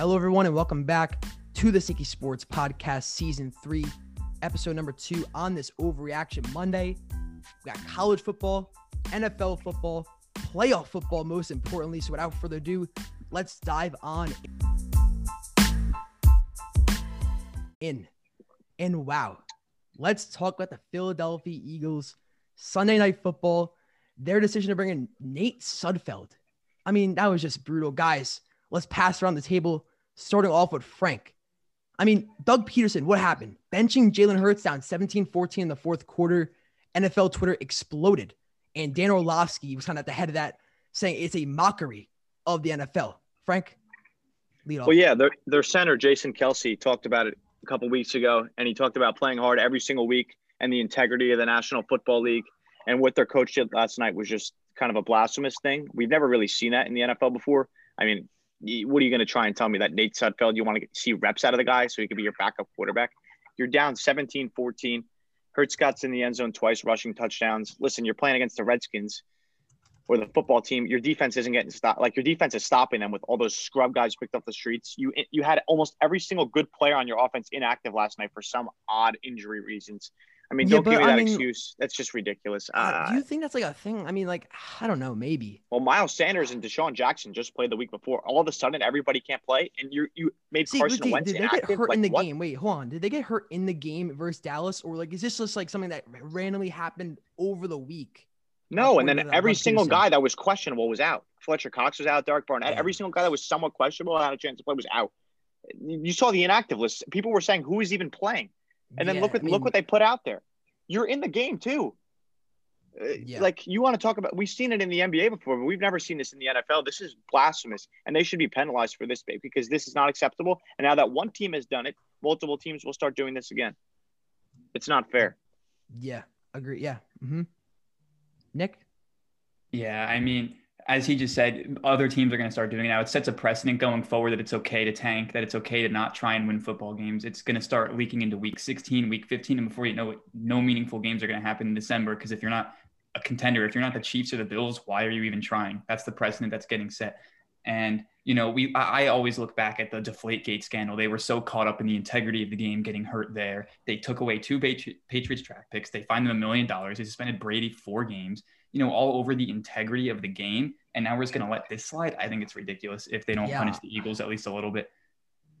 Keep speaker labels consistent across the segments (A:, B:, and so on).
A: Hello, everyone, and welcome back to the Sneaky Sports Podcast, Season 3, Episode number 2 on this Overreaction Monday. We got college football, NFL football, playoff football, most importantly. So, without further ado, let's dive on in. And wow, let's talk about the Philadelphia Eagles Sunday night football, their decision to bring in Nate Sudfeld. I mean, that was just brutal. Guys, let's pass around the table, starting off with Frank. I mean, Doug Pederson, what happened? Benching Jalen Hurts down 17 14 in the fourth quarter. NFL Twitter exploded. And Dan Orlovsky was kind of at the head of that, saying it's a mockery of the NFL. Frank, lead off.
B: Well, yeah, their, their center, Jason Kelce, talked about it a couple weeks ago, and he talked about playing hard every single week and the integrity of the National Football League. And what their coach did last night was just kind of a blasphemous thing. We've never really seen that in the NFL before. I mean, what are you going to try and tell me that Nate Sudfeld, you want to see reps out of the guy so he could be your backup quarterback? You're down 17 14. Hurts got in the end zone twice, rushing touchdowns. Listen, you're playing against the Redskins or the football team. Your defense isn't getting stopped. Like your defense is stopping them with all those scrub guys picked off the streets. You you had almost every single good player on your offense inactive last night for some odd injury reasons. I mean,
A: Yeah,
B: don't give me that
A: I mean-
B: excuse. That's just ridiculous.
A: Uh,
B: Uh,
A: do you think that's like a thing? I mean, like, I don't know, maybe.
B: well, Miles Sanders and DeSean Jackson just played the week before. All of a sudden, everybody can't play, and you you made
A: See,
B: Carson
A: wait,
B: Wentz
A: did they get hurt
B: Like,
A: in the
B: what?
A: game? Wait, hold on. Did they get hurt in the game versus Dallas, or like is this just like something that randomly happened over the week?
B: No, and then every single guy that was questionable was out. Fletcher Cox was out. Derek Barnett.
A: Yeah.
B: Every single guy that was somewhat questionable had a chance to play was out. You saw the inactive list. People were saying who is even playing, and then
A: Yeah,
B: look
A: I
B: at look what they put out there. You're in the game too. Uh,
A: Yeah.
B: Like you want to talk about? We've seen it in the NBA before, but we've never seen this in the NFL. This is blasphemous, and they should be penalized for this because this is not acceptable. And now that one team has done it, multiple teams will start doing this again. It's not fair.
A: Yeah, agree. Yeah. hmm Nick.
C: Yeah, I mean, as he just said, other teams are going to start doing it now. It sets a precedent going forward that it's okay to tank, that it's okay to not try and win football games. It's going to start leaking into week 16, week 15, and before you know it, no meaningful games are going to happen in December. Because if you're not a contender, if you're not the Chiefs or the Bills, why are you even trying? That's the precedent that's getting set. And you know, we I always look back at the Deflategate scandal. They were so caught up in the integrity of the game, getting hurt there. They took away two Patri- Patriots draft picks. They fined them a million dollars. They suspended Brady four games. You know, all over the integrity of the game. And now we're just going to let this slide. I think it's ridiculous if they don't
A: Yeah.
C: punish the Eagles at least a little bit.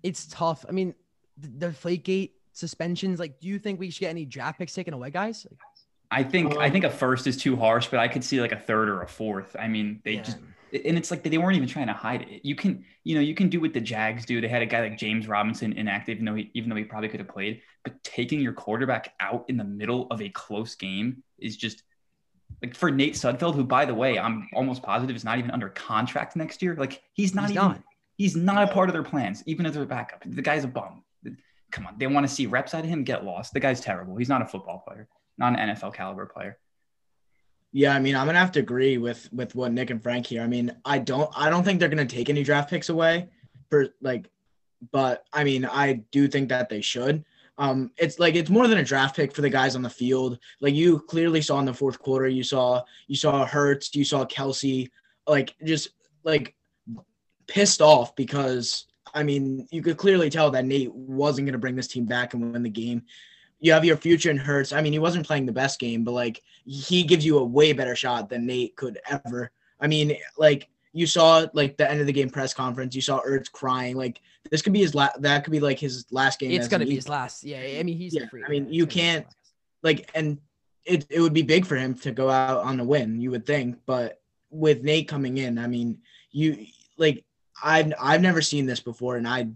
A: It's tough. I mean, the, the Deflategate suspensions. Like, do you think we should get any draft picks taken away, guys? Like,
C: I think I
B: Um,
C: think a first is too harsh, but I could see like a third or a fourth. I mean, they
A: yeah.
C: just and it's like they weren't even trying to hide it. You can, you know, you can do what the Jags do. They had a guy like James Robinson inactive, even though he, even though he probably could have played. But taking your quarterback out in the middle of a close game is just like for Nate Sudfeld, who by the way, I'm almost positive is not even under contract next year. Like he's not
A: He's
C: even
A: not.
C: he's not a part of their plans, even as their backup. The guy's a bum. Come on, they want to see reps out of him. Get lost. The guy's terrible. He's not a football player, not an NFL caliber player.
D: Yeah, I mean, I'm gonna have to agree with with what Nick and Frank here. I mean, I don't I don't think they're gonna take any draft picks away for like, but I mean, I do think that they should. Um, it's like it's more than a draft pick for the guys on the field. Like you clearly saw in the fourth quarter, you saw you saw Hurts, you saw Kelce, like just like pissed off because I mean, you could clearly tell that Nate wasn't gonna bring this team back and win the game. You have your future in Hurts. I mean, he wasn't playing the best game, but like he gives you a way better shot than Nate could ever. I mean, like you saw like the end of the game press conference, you saw Ertz crying. Like this could be his last. That could be like his last game.
A: It's gonna be his last. Yeah, I mean, he's
D: Yeah,
A: free.
D: I mean, you
A: it's gonna be his
D: can't- like, and it it would be big for him to go out on a win. You would think, but with Nate coming in, I mean, you like I've I've never seen this before, and I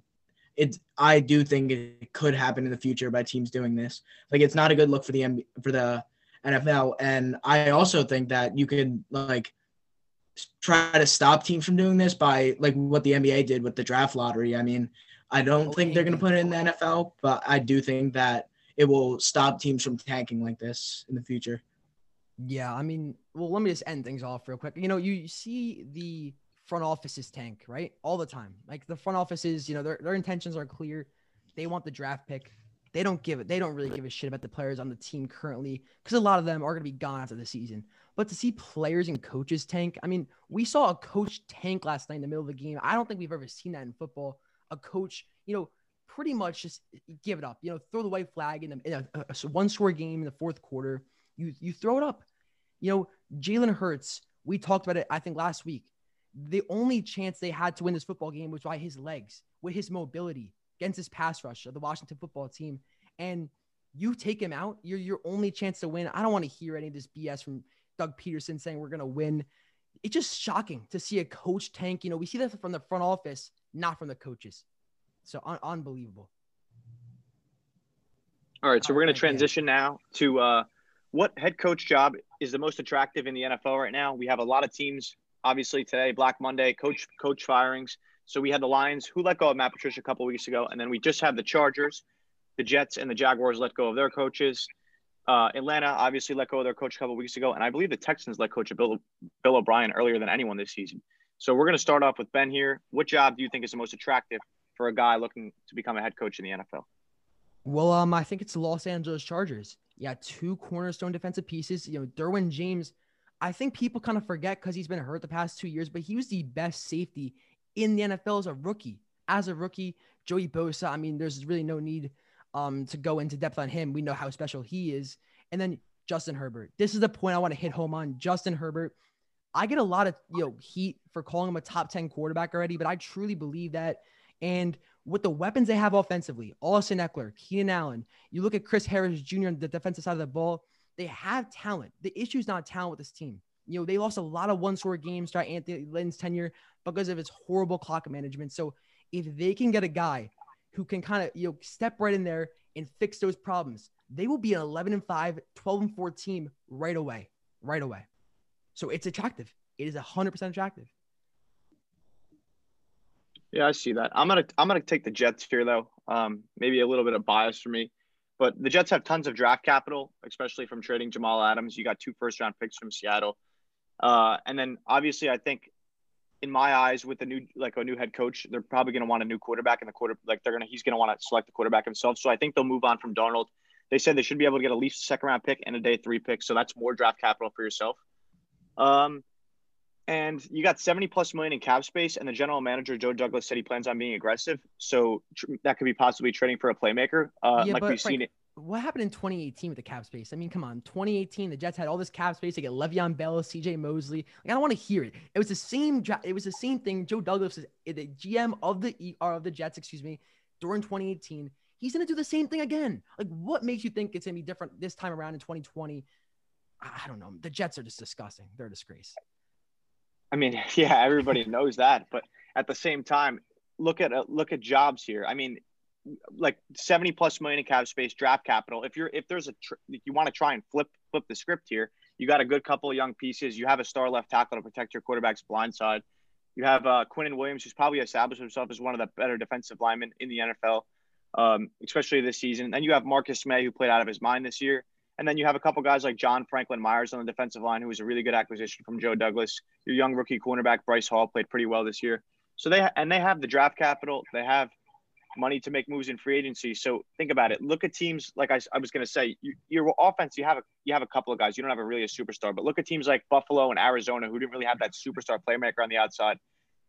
D: it I do think it could happen in the future by teams doing this. Like, it's not a good look for the NBA, for the NFL, and I also think that you could like try to stop teams from doing this by like what the NBA did with the draft lottery. I mean, I don't think they're going to put it in the NFL, but I do think that it will stop teams from tanking like this in the future.
A: Yeah, I mean, well, let me just end things off real quick. You know, you see the front offices tank, right? All the time. Like the front offices, you know, their, their intentions are clear. They want the draft pick. They don't give it. They don't really give a shit about the players on the team currently because a lot of them are going to be gone after the season. But to see players and coaches tank, I mean, we saw a coach tank last night in the middle of the game. I don't think we've ever seen that in football. a coach, you know, pretty much just give it up. You know, throw the white flag in, the, in a, a one score game in the fourth quarter. You you throw it up. You know, Jalen Hurts. We talked about it. I think last week. The only chance they had to win this football game was by his legs, with his mobility against his pass rush of the Washington football team. And you take him out, you're your only chance to win. I don't want to hear any of this BS from Doug Pederson saying we're gonna win. It's just shocking to see a coach tank. You know, we see that from the front office, not from the coaches. So un- unbelievable.
B: All right, so we're going to transition now to uh, what head coach job is the most attractive in the NFL right now. We have a lot of teams, obviously today, Black Monday, coach coach firings. So we had the Lions, who let go of Matt Patricia a couple weeks ago, and then we just have the Chargers, the Jets, and the Jaguars let go of their coaches. Uh, Atlanta obviously let go of their coach a couple weeks ago, and I believe the Texans let coach Bill Bill O'Brien earlier than anyone this season. So we're going to start off with Ben here. What job do you think is the most attractive for a guy looking to become a head coach in the NFL?
A: Well, um, I think it's the Los Angeles Chargers. Yeah, two cornerstone defensive pieces. You know, Derwin James. I think people kind of forget because he's been hurt the past two years, but he was the best safety in the NFL as a rookie. As a rookie, Joey Bosa. I mean, there's really no need um to go into depth on him. We know how special he is. And then Justin Herbert. This is the point I want to hit home on. Justin Herbert. I get a lot of you know heat for calling him a top 10 quarterback already, but I truly believe that and with the weapons they have offensively, Austin Ekeler, Keenan Allen, you look at Chris Harris Jr. on the defensive side of the ball, they have talent. The issue is not talent with this team. You know, they lost a lot of one score games throughout Anthony Lynn's tenure because of his horrible clock management. So if they can get a guy who can kind of, you know, step right in there and fix those problems, they will be an 11 and 5, 12 and 4 team right away. Right away. So it's attractive. It is 100% attractive.
B: Yeah, I see that. I'm gonna I'm gonna take the Jets here though. Um, maybe a little bit of bias for me, but the Jets have tons of draft capital, especially from trading Jamal Adams. You got two first round picks from Seattle, uh, and then obviously I think, in my eyes, with a new like a new head coach, they're probably gonna want a new quarterback in the quarter. Like they're gonna he's gonna want to select the quarterback himself. So I think they'll move on from Darnold. They said they should be able to get at least a second round pick and a day three pick. So that's more draft capital for yourself. Um, and you got 70 plus million in cap space and the general manager joe douglas said he plans on being aggressive so tr- that could be possibly trading for a playmaker uh, yeah, like we've seen it
A: what happened in 2018 with the cap space? I mean, come on, 2018, the Jets had all this cap space to get Le'Veon Bell, C.J. Mosley. Like, I don't want to hear it. It was the same. It was the same thing. Joe Douglas is the GM of the ER of the Jets, excuse me, during 2018. He's to do the same thing again. Like, what makes you think it's to be different this time around in 2020? I don't know. The Jets are just disgusting. They're a disgrace.
B: I mean, yeah, everybody knows that, but at the same time, look at uh, look at jobs here. I mean, like 70 plus million in cap space, draft capital. If you're if there's a tr- if you want to try and flip flip the script here, you got a good couple of young pieces. You have a star left tackle to protect your quarterback's blind side. You have uh, Quinnen Williams, who's probably established himself as one of the better defensive linemen in the NFL, um, especially this season. Then you have Marcus Maye, who played out of his mind this year. And then you have a couple guys like John Franklin Myers on the defensive line, who was a really good acquisition from Joe Douglas. Your young rookie cornerback Bryce Hall played pretty well this year. So they and they have the draft capital. They have money to make moves in free agency. So think about it. Look at teams like I, I was going to say. You, your offense, you have a you have a couple of guys. You don't have a really a superstar, but look at teams like Buffalo and Arizona, who didn't really have that superstar playmaker on the outside.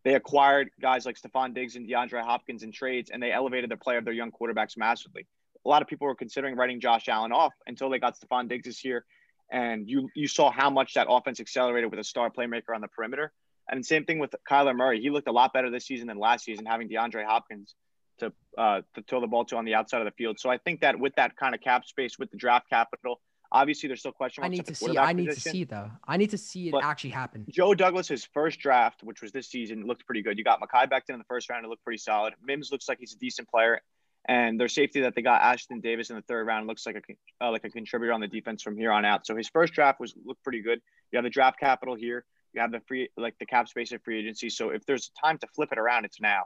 B: They acquired guys like Stefon Diggs and DeAndre Hopkins in trades, and they elevated the play of their young quarterbacks massively a lot of people were considering writing Josh Allen off until they got Stefon Diggs this year. And you you saw how much that offense accelerated with a star playmaker on the perimeter. And same thing with Kyler Murray. He looked a lot better this season than last season, having DeAndre Hopkins to uh, to throw the ball to on the outside of the field. So I think that with that kind of cap space, with the draft capital, obviously there's still question
A: marks. I need to see. I need position. to see though. I need to see it but actually happen.
B: Joe Douglas's first draft, which was this season, looked pretty good. You got Mekhi Becton in the first round. It looked pretty solid. Mims looks like he's a decent player, and their safety that they got Ashtyn Davis in the third round looks like a uh, like a contributor on the defense from here on out. So his first draft was looked pretty good. You have the draft capital here. You have the free like the cap space of free agency. So if there's time to flip it around, it's now.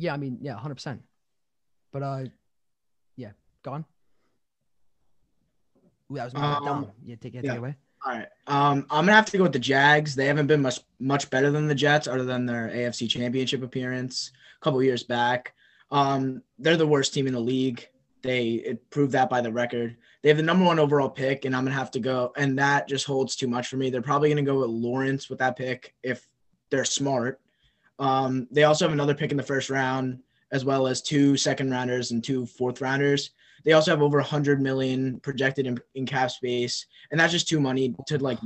A: Yeah, I mean, yeah, hundred percent. But uh, yeah, gone. Ooh, that was my um, Yeah, take it, yeah. take it away.
D: All right. Um, I'm gonna have to go with the Jags. They haven't been much much better than the Jets, other than their AFC Championship appearance a couple years back. Um, they're the worst team in the league. They proved that by the record. They have the number one overall pick, and I'm gonna have to go, and that just holds too much for me. They're probably gonna go with Lawrence with that pick if they're smart. Um, they also have another pick in the first round, as well as two second rounders and two fourth rounders. They also have over 100 million projected in, in cap space, and that's just too money to like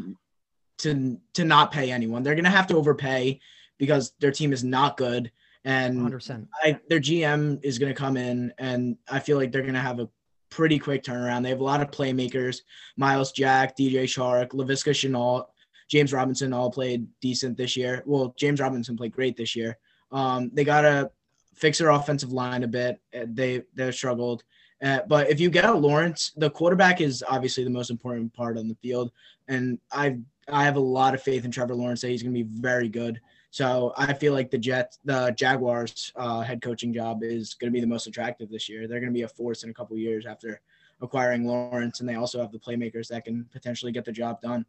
D: to to not pay anyone. They're gonna have to overpay because their team is not good, and
A: 100%.
D: I, their GM is gonna come in, and I feel like they're gonna have a pretty quick turnaround. They have a lot of playmakers: Myles Jack, DJ Chark, Laviska Shenault, James Robinson all played decent this year. Well, James Robinson played great this year. Um, they gotta fix their offensive line a bit. Uh, They they struggled. Uh, but if you get a Lawrence, the quarterback is obviously the most important part on the field, and I I have a lot of faith in Trevor Lawrence that he's going to be very good. So I feel like the Jets, the Jaguars' uh, head coaching job is going to be the most attractive this year. They're going to be a force in a couple years after acquiring Lawrence, and they also have the playmakers that can potentially get the job done.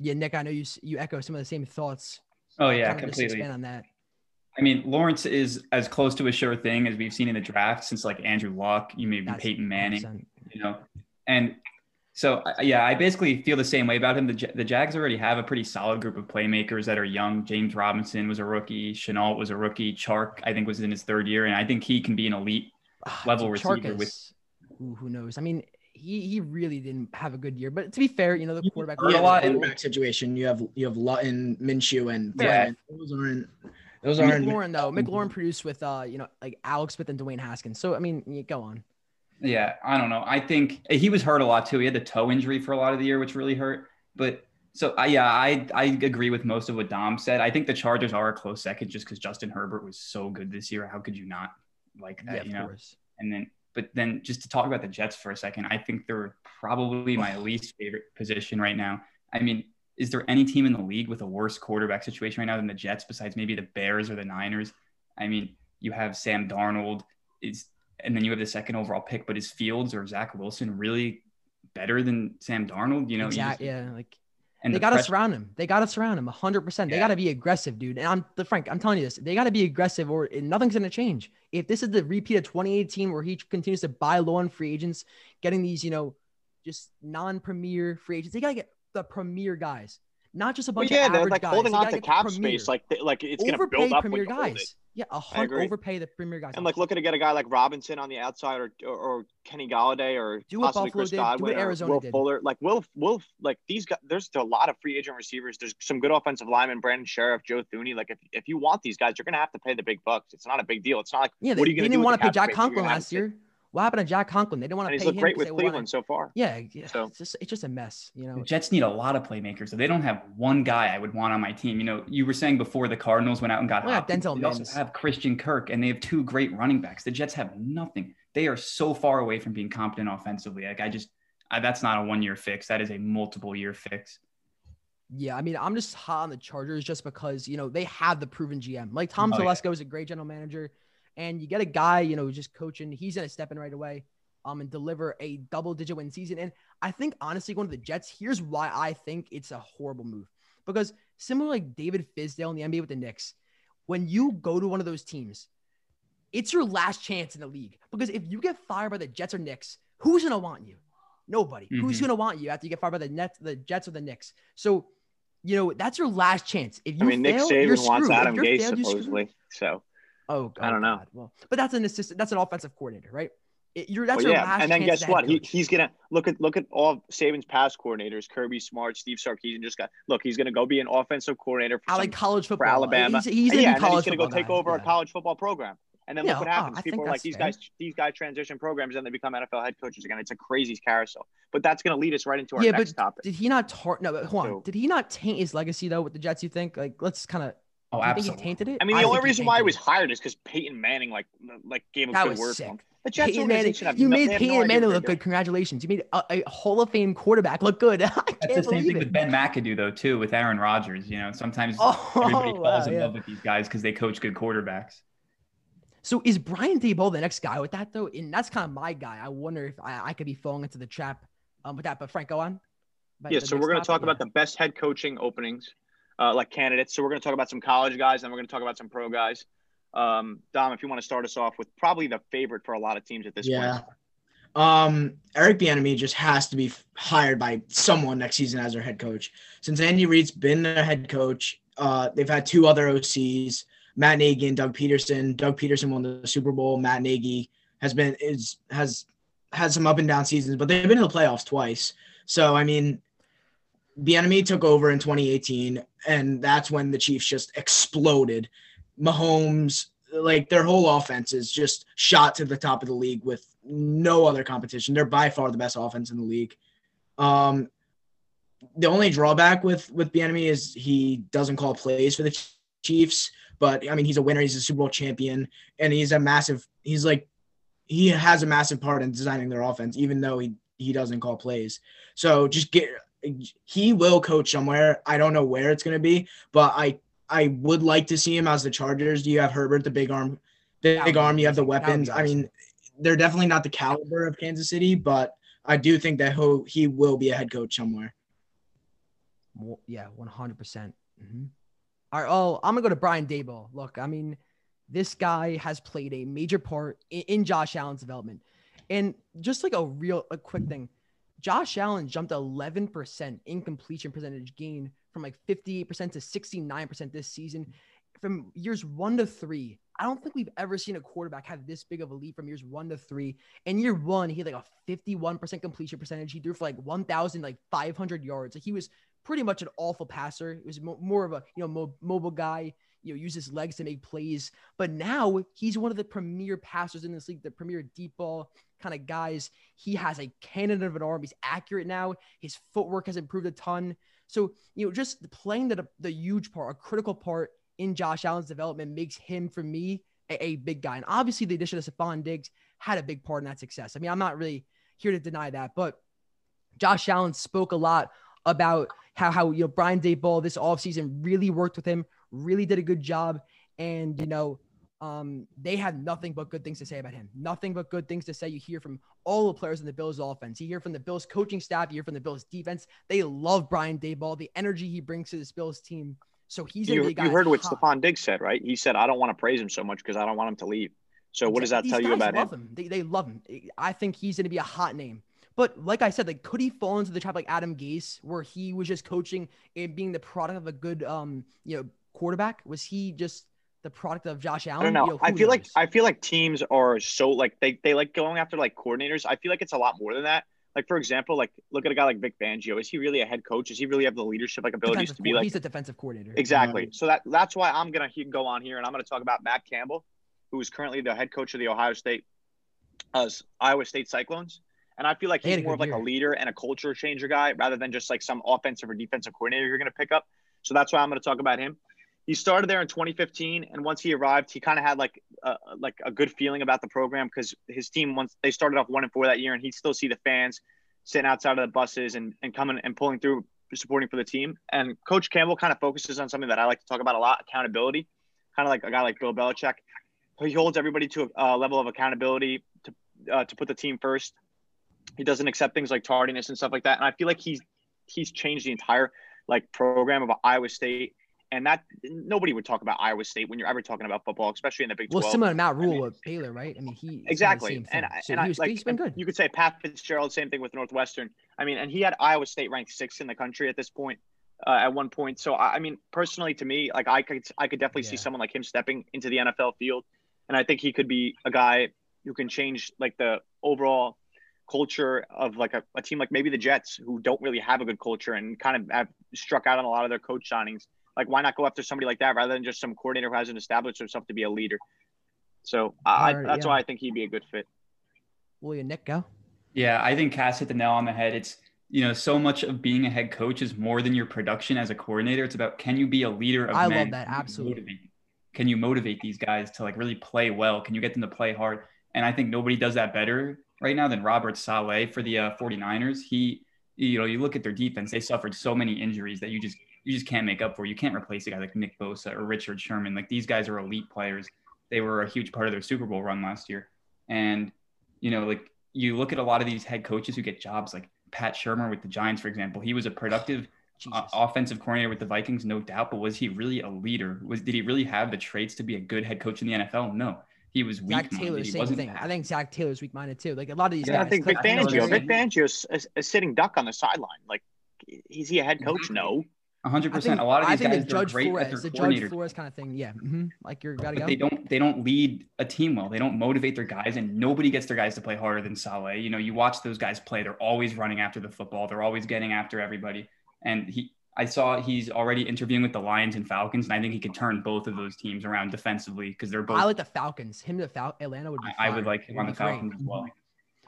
A: Yeah, Nick, I know you you echo some of the same thoughts.
C: Oh yeah,
A: Kinda just
C: completely.
A: expand on that.
C: I mean, Lawrence is as close to a sure thing as we've seen in the draft since like Andrew Luck, you maybe
A: That's
C: Peyton Manning,
A: 100%.
C: you know, and so yeah, I basically feel the same way about him. The, the Jags already have a pretty solid group of playmakers that are young. James Robinson was a rookie. Shenault was a rookie. Chark, I think, was in his third year, and I think he can be an elite.
A: Ah,
C: level receiver
A: Chark
C: with-
A: who knows? I mean, he he really didn't have a good year. But to be fair, you know the quarterback.
C: heard a lot
D: the
C: in-
D: quarterback situation. You have you have Luton, Minshew, and
C: Yeah.
D: Foreman. Those aren't those aren't
A: McLaurin though, McLaurin produced with uh you know like Alex Smith and Dwayne Haskins. So I mean, you go on.
C: Yeah, I don't know. I think he was hurt a lot too. He had the toe injury for a lot of the year, which really hurt. But so I yeah, I I agree with most of what Dom said. I think the Chargers are a close second just because Justin Herbert was so good this year. How could you not like that?
A: yeah,
C: you
A: of
C: know.
A: course.
C: And then, but then just to talk about the Jets for a second, I think they're probably my least favorite position right now. I mean, is there any team in the league with a worse quarterback situation right now than the Jets besides maybe the Bears or the Niners? I mean, you have Sam Darnold is, and then you have the second overall pick, but is Fields or Zach Wilson really better than Sam Darnold? You know,
A: exactly.
C: just-
A: Yeah, like
C: and
A: they
C: the
A: got to
C: pressure-
A: surround him. They got to surround him 100%. They
C: Yeah.
A: got to be aggressive, dude. And I'm the Frank, I'm telling you this. They got to be aggressive or nothing's going to change. If this is the repeat of 2018 where he continues to buy low on free agents, getting these, you know, just non-premier free agents, they got to get the premier guys, not just a
B: Well,
A: bunch
B: yeah,
A: of
B: they're
A: average
B: like
A: guys.
B: holding on
A: gotta
B: cap
A: premier.
B: space. Like, they, like it's going to build up
A: premier guys. Yeah, a
B: I
A: hun-
B: agree.
A: overpay the premier guys.
B: And like looking to get a guy like Robinson on the outside, or or, or Kenny Golladay, or
A: Do what
B: possibly
A: Buffalo
B: Chris
A: did, do what
B: Godwin, or
A: Arizona
B: Will
A: did.
B: Fuller. Like Will, Will, like these guys. There's a lot of free agent receivers. There's some good offensive linemen. Brandon Scherff, Joe Thuney. Like if, if you want these guys, you're gonna have to pay the big bucks. It's not a big deal. It's not like
A: yeah, they,
B: are you gonna
A: didn't want to pay Jack Conklin last
B: to-
A: year. What happened to Jack Conklin? They didn't want to.
B: and
A: to
B: he's
A: pay
B: looked
A: him
B: great with
A: they wanted-
B: Cleveland so far.
A: Yeah, yeah
B: So-
A: it's just it's just a mess, you know.
C: The Jets need a lot of playmakers. So they don't have one guy I would want on my team. You know, you were saying before the Cardinals went out and got
A: Well, yeah,
C: Hopkins.
A: Denzel
C: They also have Christian Kirk, and they have two great running backs. The Jets have nothing. They are so far away from being competent offensively. Like I just, I, that's not a one-year fix. That is a multiple-year fix.
A: Yeah, I mean, I'm just hot on the Chargers just because you know they have the proven GM. Like Tom
C: Oh, yeah.
A: Is a great general manager, and you get a guy you know who's just coaching. He's gonna step in right away, um, and deliver a double-digit win season. And I think honestly, going to the Jets. Here's why I think it's a horrible move because similar like David Fizdale in the NBA with the Knicks, when you go to one of those teams, it's your last chance in the league because if you get fired by the Jets or Knicks, who's gonna want you? Nobody. Who's
C: Mhm.
A: gonna want you after you get fired by the Nets, the Jets, or the Knicks? So, you know that's your last chance. If you
B: I mean, Nick
A: fail, you're
B: Saban wants Adam Gase
A: failed,
B: supposedly. So
A: Oh, God,
B: I don't know.
A: God. Well, but that's an assistant. That's an offensive coordinator, right? It, you're that's
B: Well,
A: your
B: yeah, and then guess what? He, he's gonna look at look at all Saban's past coordinators: Kirby Smart, Steve Sarkisian. Just got look. He's gonna go be an offensive coordinator for,
A: I
B: some-
A: like college
B: for. Alabama.
A: He's, he's
B: yeah, and
A: college
B: he's gonna go take
A: guy.
B: over
A: Yeah.
B: a college football program. And then look what
A: oh,
B: happens.
A: I
B: People are like these
A: fair.
B: guys. These guys transition programs and they become NFL head coaches again. It's a crazy carousel. But that's gonna lead us right into our
A: Yeah,
B: next
A: but
B: topic.
A: did he not tar- no? But hold on. Did he not taint his legacy though with the Jets? You think? Like, let's kind of.
C: Oh,
A: do you think
C: absolutely.
A: he tainted it?
B: I mean, the only reason why he was hired is because Peyton Manning like like gave him
A: That
B: good
A: was
B: word
A: sick.
B: The Jets
A: Peyton Manning,
B: organization have
A: you
B: no,
A: made
B: they no
A: Peyton
B: idea
A: Manning look
B: they're
A: good. Congratulations. You made a, a Hall of Fame quarterback look good. I
C: That's the
A: can't
C: same thing
A: it.
C: with Ben McAdoo though too, with Aaron Rodgers. You know, sometimes
A: Oh,
C: everybody falls
A: wow,
C: in
A: yeah.
C: love with these guys because they coach good quarterbacks.
A: So is Brian Daboll the next guy with that though? And that's kind of my guy. I wonder if I, I could be falling into the trap um, with that. But Frank, go on. About
B: Yeah, so we're going to
A: topic?
B: talk about the best head coaching openings, uh, like candidates. So we're going to talk about some college guys, and we're going to talk about some pro guys. Um, Dom, if you want to start us off with probably the favorite for a lot of teams at this
D: yeah.
B: point.
D: Um, Eric Bieniemy just has to be hired by someone next season as their head coach. Since Andy Reid's been their head coach, uh, they've had two other OCs, Matt Nagy and Doug Pederson. Doug Pederson won the Super Bowl. Matt Nagy has been is has had some up and down seasons, but they've been in the playoffs twice. So I mean, Bieniemy took over in 2018, and that's when the Chiefs just exploded. Mahomes, like their whole offense is just shot to the top of the league with no other competition. They're by far the best offense in the league. Um, the only drawback with with Bieniemy is he doesn't call plays for the Chiefs. But I mean, he's a winner. He's a Super Bowl champion, and he's a massive. He's like, he has a massive part in designing their offense, even though he he doesn't call plays. So just get. He will coach somewhere. I don't know where it's going to be, but I I would like to see him as the Chargers. Do you have Herbert, the big arm, the big arm? You have the weapons. I mean, they're definitely not the caliber of Kansas City, but I do think that he he will be a head coach somewhere.
A: Well, yeah, one hundred percent. Mm-hmm. All right. Oh, I'm gonna go to Brian Daboll. Look, I mean, this guy has played a major part in, in Josh Allen's development, and just like a real a quick thing, Josh Allen jumped 11% in completion percentage gain from like 58% to 69% this season. From years one to three, I don't think we've ever seen a quarterback have this big of a leap from years one to three. In year one, he had like a 51% completion percentage. He threw for like 1,000, like 500 yards. Like he was pretty much an awful passer. He was mo- more of a you know mo- mobile guy. You know, use his legs to make plays. But now he's one of the premier passers in this league, the premier deep ball kind of guys. He has a cannon of an arm. He's accurate now. His footwork has improved a ton. So you know, just playing the the huge part, a critical part in Josh Allen's development makes him for me a, a big guy. And obviously, the addition of Stefon Diggs had a big part in that success. I mean, I'm not really here to deny that, but Josh Allen spoke a lot about how how you know Brian Daboll this offseason really worked with him, really did a good job, and you know um, they had nothing but good things to say about him. Nothing but good things to say. You hear from all the players in the Bills offense. You hear from the Bills coaching staff. You hear from the Bills defense. They love Brian Daboll, the energy he brings to this Bills team. So he's
B: you, you heard what Stefon Diggs said, right? He said, "I don't want to praise him so much because I don't want him to leave." So exactly. what does that These tell you about him?
A: him? They, they love him. I think he's going to be a hot name. But like I said, like could he fall into the trap like Adam Gase, where he was just coaching and being the product of a good um you know quarterback? Was he just the product of Josh Allen?
B: I don't know. I feel knows? like I feel like teams are so like they they like going after like coordinators. I feel like it's a lot more than that. Like for example, like look at a guy like Vic Fangio. Is he really a head coach? Does he really have the leadership like abilities
A: defensive
B: to be like?
A: He's a defensive coordinator.
B: Exactly. So that that's why I'm gonna he- go on here and I'm gonna talk about Matt Campbell, who is currently the head coach of the Ohio State, uh, Iowa State Cyclones. And I feel like he's more of like year. a leader and a culture changer guy rather than just like some offensive or defensive coordinator you're going to pick up. So that's why I'm going to talk about him. He started there in 2015, and once he arrived, he kind of had like a, like a good feeling about the program because his team once they started off one and four that year, and he'd still see the fans sitting outside of the buses and, and coming and pulling through supporting for the team. And Coach Campbell kind of focuses on something that I like to talk about a lot: accountability. Kind of like a guy like Bill Belichick. He holds everybody to a, a level of accountability to uh, to put the team first he doesn't accept things like tardiness and stuff like that. And I feel like he's he's changed the entire like program of Iowa State. And that nobody would talk about Iowa State when you're ever talking about football, especially in the Big 12.
A: Well, similar to Matt Rhule I mean, with Baylor, right? I mean, he
B: exactly, and
A: so
B: and
A: he was,
B: like,
A: he's been good.
B: You could say Pat Fitzgerald, same thing with Northwestern. I mean, and he had Iowa State ranked sixth in the country at this point, uh, at one point. So I, I, mean, personally, to me, like I could I could definitely yeah. see someone like him stepping into the NFL field, and I think he could be a guy who can change like the overall culture of like a, a, team like maybe the Jets who don't really have a good culture and kind of have struck out on a lot of their coach signings. Like, why not go after somebody like that rather than just some coordinator who hasn't established himself to be a leader? So I, right, that's yeah. why I think he'd be a good fit.
A: Will you, Nick, go?
C: Yeah, I think Cass hit the nail on the head. It's you know, so much of being a head coach is more than your production as a coordinator. It's about can you be a leader of
A: I
C: men?
A: love that absolutely.
C: Motivate? Can you motivate these guys to like really play well? Can you get them to play hard? And I think nobody does that better right now than Robert Saleh for the uh, 49ers. He, you know, you look at their defense, they suffered so many injuries that you just you just can't make up for. You can't replace a guy like Nick Bosa or Richard Sherman. Like these guys are elite players. They were a huge part of their Super Bowl run last year. And, you know, like you look at a lot of these head coaches who get jobs like Pat Shurmur with the Giants, for example. He was a productive uh, offensive coordinator with the Vikings, no doubt. But was he really a leader? Was did he really have the traits to be a good head coach in the NFL? No he was weak.
A: Zac Taylor,
C: He
A: same
C: wasn't
A: thing.
C: bad.
A: I think Zac Taylor's weak minded too. Like a lot of these
B: Yeah,
A: guys.
B: I think Vic
A: Cliff-
B: Fangio. Vic Fangio's a, a sitting duck on the sideline. Like, is he a head coach?
C: Exactly.
B: No.
C: Hundred percent. A lot of these guys
A: the
C: are
A: Judge
C: great at
A: Flores,
C: their
A: the Judge Flores kind of thing. Yeah. hmm Like you're gotta
C: but
A: go.
C: they don't they don't lead a team well. They don't motivate their guys, and nobody gets their guys to play harder than Saleh. You know, you watch those guys play; they're always running after the football. They're always getting after everybody. And he, I saw he's already interviewing with the Lions and Falcons, and I think he could turn both of those teams around defensively because they're both.
A: I like the Falcons. Him to Fal- Atlanta would be.
C: I, I would like him on the
A: be great.
C: Falcons as well.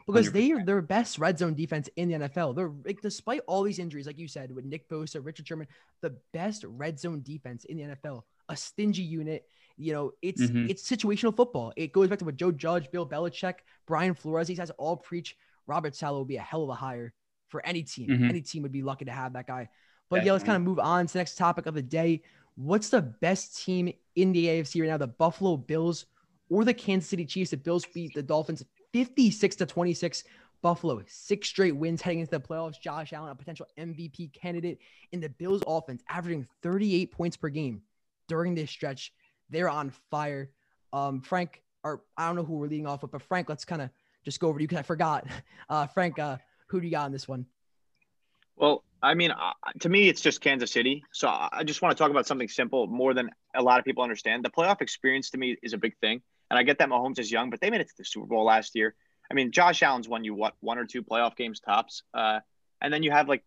A: Because
C: 100%.
A: they are their best red zone defense in the NFL. They're like, despite all these injuries, like you said, with Nick Bosa, Richard Sherman, the best red zone defense in the NFL. A stingy unit. You know, it's
C: Mhm.
A: it's situational football. It goes back to what Joe Judge, Bill Belichick, Brian Flores, these guys all preach. Robert Saleh will be a hell of a hire for any team.
C: Mhm.
A: Any team would be lucky to have that guy. But yeah, let's kind of move on to the next topic of the day. What's the best team in the AFC right now? The Buffalo Bills or the Kansas City Chiefs? The Bills beat the Dolphins 56 to 26. Buffalo, six straight wins heading into the playoffs. Josh Allen, a potential MVP candidate in the Bills offense, averaging 38 points per game during this stretch. They're on fire. Um, Frank, or I don't know who we're leading off with, but Frank, let's kind of just go over to you because I forgot. Uh, Frank, uh, who do you got on this one?
B: Well, I mean, uh, to me, it's just Kansas City. So I I just want to talk about something simple more than a lot of people understand. The playoff experience to me is a big thing. And I get that Mahomes is young, but they made it to the Super Bowl last year. I mean, Josh Allen's won you what one or two playoff games tops, uh, and then you have like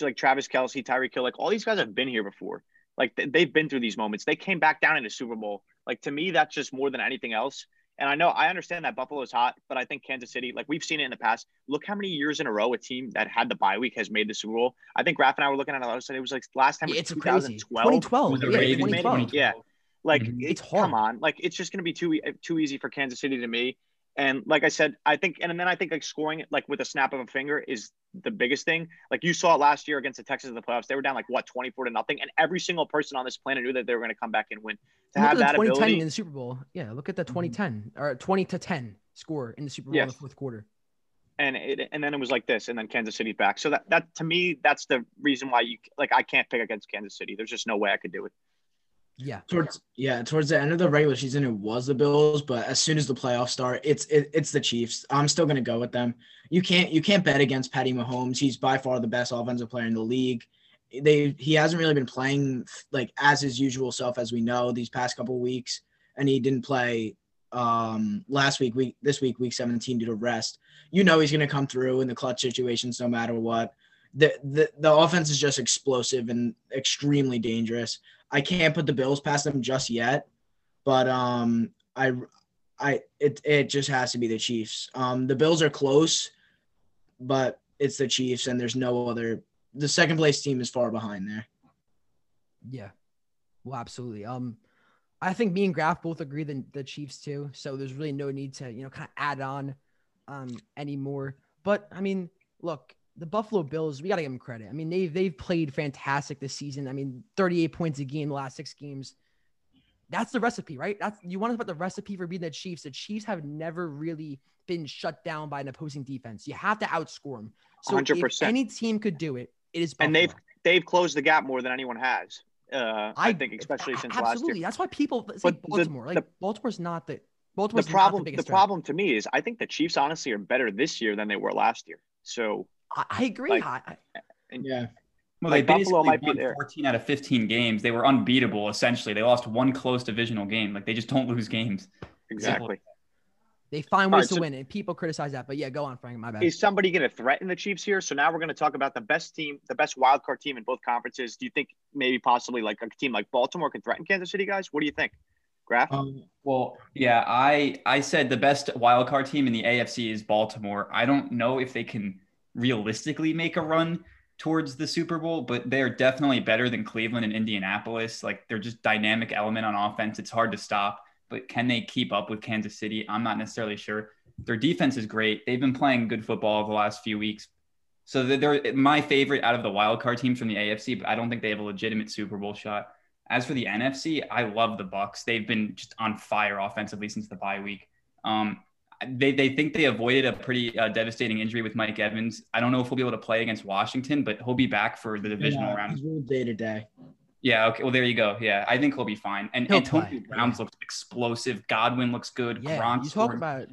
B: like Travis Kelce, Tyreek Hill, like all these guys have been here before. Like th- they've been through these moments. They came back down in the Super Bowl. Like to me, that's just more than anything else. And I know I understand that Buffalo is hot, but I think Kansas City, like we've seen it in the past. Look how many years in a row a team that had the bye week has made the Super Bowl. I think Raph and I were looking at it. I said it was like last time
A: Yeah,
B: was
A: it's crazy.
B: 2012.
A: 2012. Yeah,
C: Ravens?
A: 2012.
B: Yeah. Like
C: Mhm.
A: It's hard.
B: come on, like it's just going to be too e- too easy for Kansas City to me. And like I said, I think, and then I think like scoring it like with a snap of a finger is the biggest thing. Like you saw it last year against the Texans in the playoffs, they were down like what twenty four to nothing, and every single person on this planet knew that they were going to come back and win. To
A: Look
B: have
A: at the
B: that
A: 2010
B: ability,
A: in the Super Bowl. Yeah, look at the 2010 or 20 to 10 score in the Super Bowl in the fourth quarter.
B: and it, and then it was like this, and then Kansas City back. So that that to me, that's the reason why you like I can't pick against Kansas City. There's just no way I could do it.
A: Yeah.
D: Towards yeah, towards the end of the regular season, it was the Bills, but as soon as the playoffs start, it's it, it's the Chiefs. I'm still gonna go with them. You can't you can't bet against Patty Mahomes. He's by far the best offensive player in the league. They he hasn't really been playing like as his usual self as we know these past couple weeks, and he didn't play um last week week this week week 17 due to rest. You know he's gonna come through in the clutch situations no matter what. The, the the offense is just explosive and extremely dangerous. I can't put the Bills past them just yet, but um, I, I it it just has to be the Chiefs. Um, the Bills are close, but it's the Chiefs, and there's no other. The second place team is far behind there.
A: Yeah. Well, absolutely. Um, I think me and Graf both agree the the Chiefs too. So there's really no need to you know kind of add on um anymore. But I mean, look, the Buffalo Bills, we gotta give them credit. I mean, they've they've played fantastic this season. I mean, 38 points a game the last six games. That's the recipe, right? That's you want to talk about the recipe for beating the Chiefs. The Chiefs have never really been shut down by an opposing defense. You have to outscore them. So if
B: 100%.
A: any team could do it, it is Buffalo.
B: And they've they've closed the gap more than anyone has. Uh, I, think, especially since
A: absolutely.
B: last year. Absolutely.
A: That's why people say
B: But the-
A: Baltimore. like
B: the-
A: Baltimore's not the
B: The
A: Baltimore's
B: problem,
A: Not the,
B: the, problem to me is, I think the Chiefs honestly are better this year than they were last year. So,
A: I, I agree.
B: like,
A: I, I-
D: Yeah,
C: Well,
B: Like,
C: they
B: Buffalo
C: basically
B: might be
C: won
B: there.
C: 14 out of 15 games. They were unbeatable essentially. They lost one close divisional game. Like they just don't lose games.
B: exactly.
A: they find ways
B: right,
A: to
B: so-
A: win, and people criticize that. But yeah, go on, Frank. My bad.
B: Is somebody going to threaten the Chiefs here? So now we're going to talk about the best team, the best wild card team in both conferences. Do you think maybe possibly like a team like Baltimore can threaten Kansas City guys? What do you think, Graf?
D: um,
C: Well, yeah, I I said the best wild card team in the AFC is Baltimore. I don't know if they can realistically make a run towards the Super Bowl, but they're definitely better than Cleveland and Indianapolis. Like they're just dynamic element on offense. It's hard to stop, but can they keep up with Kansas City? I'm not necessarily sure. Their defense is great. They've been playing good football the last few weeks. So they're my favorite out of the wild card teams from the AFC, but I don't think they have a legitimate Super Bowl shot. As for the NFC, I love the Bucs. They've been just on fire offensively since the bye week. Um, they, they think they avoided a pretty uh, devastating injury with Mike Evans. I don't know if he'll be able to play against Washington, but he'll be back for the divisional
D: yeah,
C: round.
D: he's day to day.
C: Yeah. Okay. Well, there you go. Yeah, I think he'll be fine. And
A: He'll
C: Antonio
A: play,
C: Brown
A: yeah.
C: looks explosive. Godwin looks good.
A: Yeah,
C: Gronk
A: you talk
C: scored.
A: about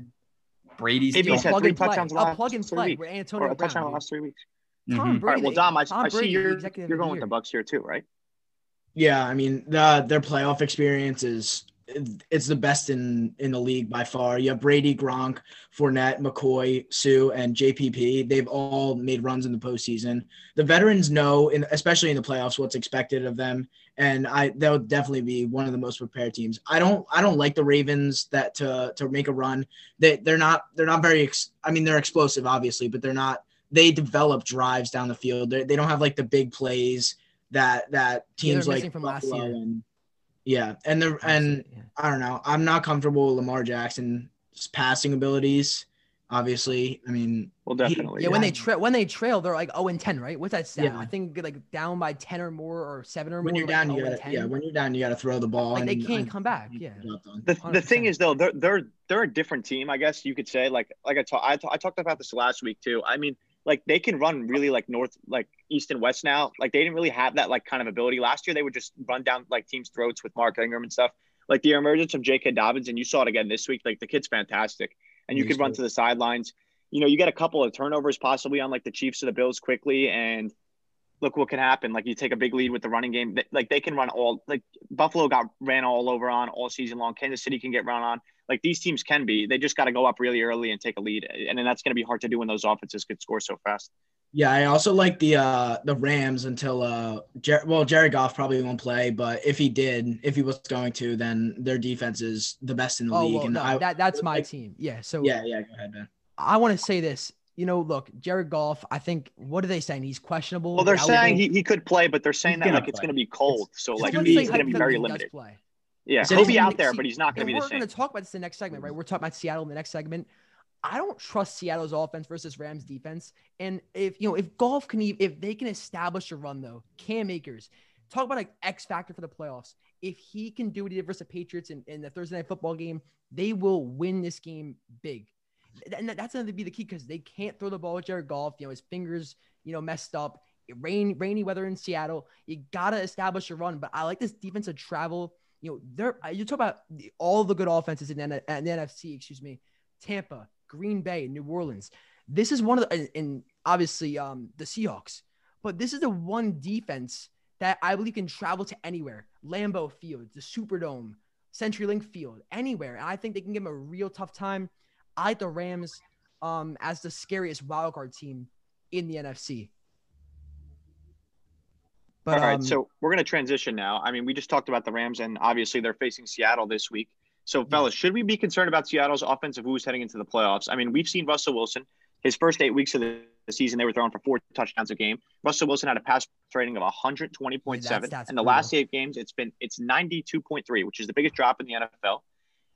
C: Brady's
B: Maybe
A: a
B: he's
C: still-
B: had
A: plug
B: three
A: and play,
B: touchdowns
A: a
B: last
A: plug and
B: three
A: play
B: weeks.
A: with
B: or
A: Antonio
B: a touchdown
A: Brown.
B: last three weeks.
A: Tom
C: Mhm.
A: Brady.
B: right. Well, Dom, I,
A: Tom
B: I see
A: Brady, the
B: you're you're
A: of the
B: going with the. Bucs here too, right?
D: Yeah, I mean the their playoff experience is it's the best in in the league by far. You have Brady, Gronk, Fournette, McCoy, Suh, and JPP. They've all made runs in the postseason. The veterans know, in, especially in the playoffs, what's expected of them, and I they'll definitely be one of the most prepared teams. I don't I don't like the Ravens that to to make a run. They they're not they're not very. Ex, I mean they're explosive obviously, but they're not. They develop drives down the field. They they don't have like the big plays that that
A: Yeah,
D: teams like
A: missing from last
D: Buffalo
A: year.
D: and yeah, and the and
A: Yeah.
D: I don't know. I'm not comfortable with Lamar Jackson's passing abilities. Obviously, I mean,
B: Well,
D: He-
B: definitely.
A: Yeah, when they
D: Yeah.
A: trail, when they trail, they're like 0 and 10, right? What's that stat?
D: Yeah.
A: I think like down by 10 or more, or seven or
D: when
A: more.
D: you're
A: like
D: down,
A: 0
D: you gotta yeah. When you're down, you gotta throw the ball.
A: like they can't
D: and-
A: come back. Yeah.
D: job done.
B: The, the thing is though they're they're they're a different team I guess you could say like like I, ta- I, ta- I talked about this last week too I mean like they can run really like north like east and west now like they didn't really have that like kind of ability last year they would just run down like teams throats with Mark Ingram and stuff like the emergence of J.K. Dobbins and you saw it again this week like the kid's fantastic and you
D: He's
B: could run
D: good.
B: to the sidelines you know you get a couple of turnovers possibly on like the Chiefs or the Bills quickly and look what can happen like you take a big lead with the running game like they can run all like Buffalo got ran all over on all season long Kansas City can get run on like these teams can be. They just got to go up really early and take a lead, and then that's going to be hard to do when those offenses could score so fast.
D: Yeah, I also like the uh the Rams until uh Jer- well Jerry Goff probably won't play, but if he did, if he was going to, then their defense is the best in the
A: Oh,
D: league.
A: well,
D: and
A: no,
D: I
A: that, that's my
D: like-
A: team. Yeah. So
D: yeah yeah go ahead man.
A: I want to say this. You know, look, Jared Goff, I think, what are they saying? He's questionable.
B: Well, they're
A: eligible.
B: saying he, he could play, but they're saying that like it's going to be cold, so
A: So
B: like
D: be-
A: say
B: he's going to be very
A: hypothetically he does
B: limited.
A: play.
B: Yeah,
D: So
B: he'll be out there,
A: see-
B: but he's not going to be the same.
A: we're going to talk about this in the next segment, right? We're talking about Seattle in the next segment. I don't trust Seattle's offense versus Rams defense. And if you know, if Goff can, if they can establish a run though, Cam Akers, talk about like X factor for the playoffs. If he can do what he did versus the Patriots in, in the Thursday night football game, they will win this game big. And that's going to be the key because they can't throw the ball with Jared Goff. You know, his fingers, you know, messed up. Rain, rainy weather in Seattle. You gotta establish a run. But I like this defense defensive travel. You know, they're you talk about the, all the good offenses in the, in the NFC. Excuse me, Tampa, Green Bay, New Orleans. This is one of the and, and obviously um the Seahawks. But this is the one defense that I believe can travel to anywhere. Lambeau Field, the Superdome, CenturyLink Field, anywhere. And I think they can give them a real tough time. I like the Rams um as the scariest wildcard team in the NFC. But
B: All right,
A: um,
B: so we're going to transition now. I mean, we just talked about the Rams, and obviously they're facing Seattle this week. So, fellas, should we be concerned about Seattle's offensive woes heading into the playoffs? I mean, we've seen Russell Wilson. His first eight weeks of the season, they were throwing for four touchdowns a game. Russell Wilson had a pass rating of 120.7.
A: Yeah,
B: and the last eight games, it's been it's 92.3, which is the biggest drop in the NFL.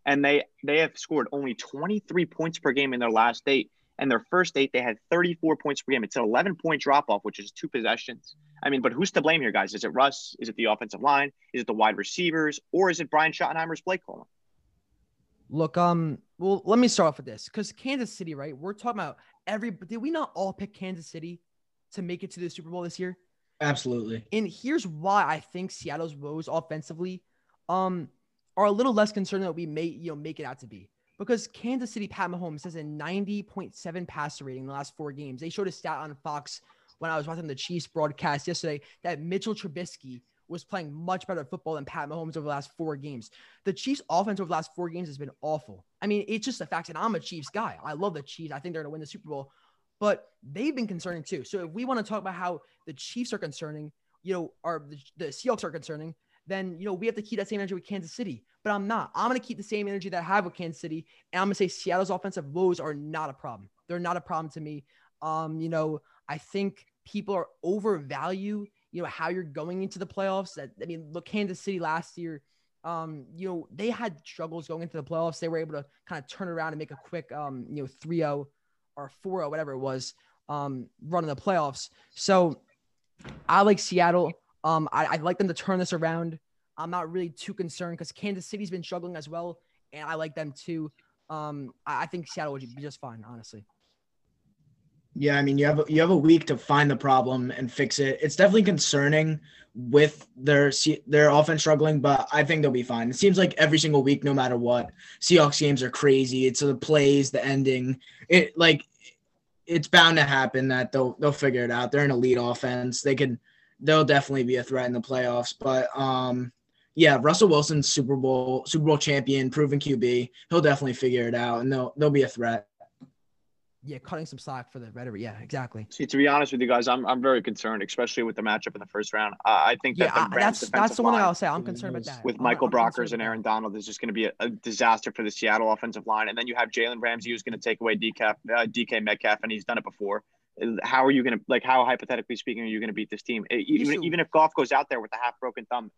B: And they they have scored only 23 points per game in their last eight. And their first eight, they had 34 points per game. It's an 11 point drop off, which is two possessions. I mean, but who's to blame here, guys? Is it Russ? Is it the offensive line? Is it the wide receivers? Or is it Brian Schottenheimer's play calling?
A: Look, um, well, let me start off with this because Kansas City, right? We're talking about every. Did we not all pick Kansas City to make it to the Super Bowl this year?
D: Absolutely.
A: And here's why I think Seattle's woes offensively, um, are a little less concerned that we may, you know, make it out to be because Kansas City Pat Mahomes has a 90.7 passer rating in the last four games. They showed a stat on Fox when I was watching the Chiefs broadcast yesterday that Mitchell Trubisky was playing much better football than Pat Mahomes over the last four games. The Chiefs offense over the last four games has been awful. I mean, it's just a fact, and I'm a Chiefs guy. I love the Chiefs. I think they're going to win the Super Bowl, but they've been concerning too. So if we want to talk about how the Chiefs are concerning, you know, or the, the Seahawks are concerning, then you know we have to keep that same energy with Kansas City. But I'm not. I'm going to keep the same energy that I have with Kansas City, and I'm going to say Seattle's offensive woes are not a problem. They're not a problem to me. Um, you know, I think people are overvalue, you know, how you're going into the playoffs. That I mean, look, Kansas City last year, um, you know, they had struggles going into the playoffs. They were able to kind of turn around and make a quick, um, you know, 3-0 or 4-0, whatever it was, um, run in the playoffs. So I like Seattle. Um, I, I'd like them to turn this around. I'm not really too concerned because Kansas City's been struggling as well, and I like them too. Um, I, I think Seattle would be just fine, honestly.
D: Yeah, I mean, you have a, you have a week to find the problem and fix it. It's definitely concerning with their their offense struggling, but I think they'll be fine. It seems like every single week, no matter what, Seahawks games are crazy. It's the plays, the ending. It like it's bound to happen that they'll they'll figure it out. They're an elite offense. They can they'll definitely be a threat in the playoffs. But um, yeah, Russell Wilson's Super Bowl Super Bowl champion, proven QB. He'll definitely figure it out, and they'll they'll be a threat
A: yeah, cutting some slack for the rhetoric. Yeah, exactly.
B: See, to be honest with you guys, I'm I'm very concerned, especially with the matchup in the first round. Uh, I think that
A: yeah, that's that's the one thing I'll say. I'm concerned about that.
B: With Michael I'm, Brockers and Aaron Donald, is just going to be a, a, disaster for the Seattle offensive line. And then you have Jalen Ramsey, who's going to take away DK, uh, DK Metcalf, and he's done it before. How are you going to like? How hypothetically speaking, are you going to beat this team? Even, even if Goff goes out there with a half broken thumb,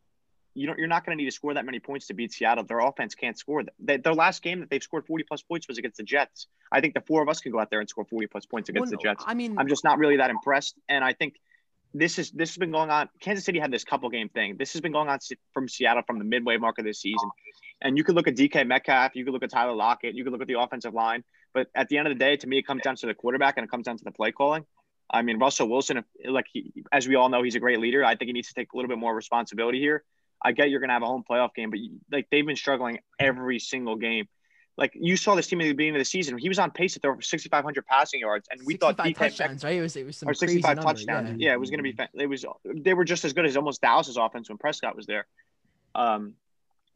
B: you don't, you're not going to need to score that many points to beat Seattle. Their offense can't score. They, their last game that they've scored 40 plus points was against the Jets. I think the four of us can go out there and score 40 plus points against well, the Jets.
A: I mean,
B: I'm just not really that impressed. And I think this is this has been going on. Kansas City had this couple game thing. This has been going on from Seattle from the midway mark of this season. And you could look at DK Metcalf, you could look at Tyler Lockett, you could look at the offensive line. But at the end of the day, to me, it comes down to the quarterback and it comes down to the play calling. I mean, Russell Wilson, like he, as we all know, he's a great leader. I think he needs to take a little bit more responsibility here. I get you're going to have a home playoff game, but you, like they've been struggling every single game. Like you saw this team at the beginning of the season, he was on pace to throw for 6,500 passing yards, and we thought DK
A: touchdowns, right? It was it was some
B: or 65 touchdowns. Yeah. yeah. it was going to be. It was they were just as good as almost Dallas's offense when Prescott was there. Um,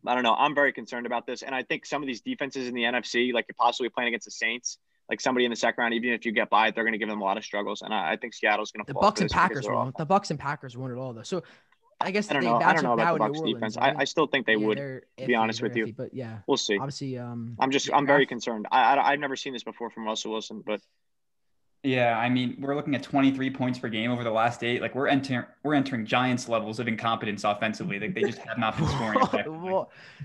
B: I don't know. I'm very concerned about this, and I think some of these defenses in the NFC, like you're possibly playing against the Saints, like somebody in the second round, even if you get by it, they're going to give them a lot of struggles. And I, I think Seattle's going to.
A: The Bucs and Packers won't. The Bucs and Packers won't at all though. So I guess
B: I don't know. I don't know about the Bucs Orleans, defense. Right? I, I still think they yeah, would. To be honest with iffy, you,
A: but yeah,
B: we'll see.
A: Obviously, um,
B: I'm just I'm very concerned. I, I have never seen this before from Russell Wilson, but
C: yeah, I mean, we're looking at 23 points per game over the last eight. Like we're entering we're entering Giants levels of incompetence offensively. Like they just have not been scoring effectively.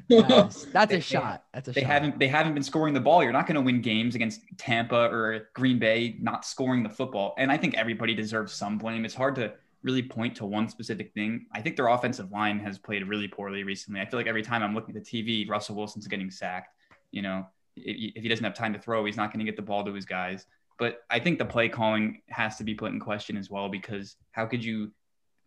A: that's, that's a shot. That's a
C: they
A: shot.
C: haven't they haven't been scoring the ball. You're not going to win games against Tampa or Green Bay not scoring the football. And I think everybody deserves some blame. It's hard to really point to one specific thing. I think their offensive line has played really poorly recently. I feel like every time I'm looking at the TV, Russell Wilson's getting sacked. You know, if he doesn't have time to throw, he's not going to get the ball to his guys. But I think the play calling has to be put in question as well because how could you,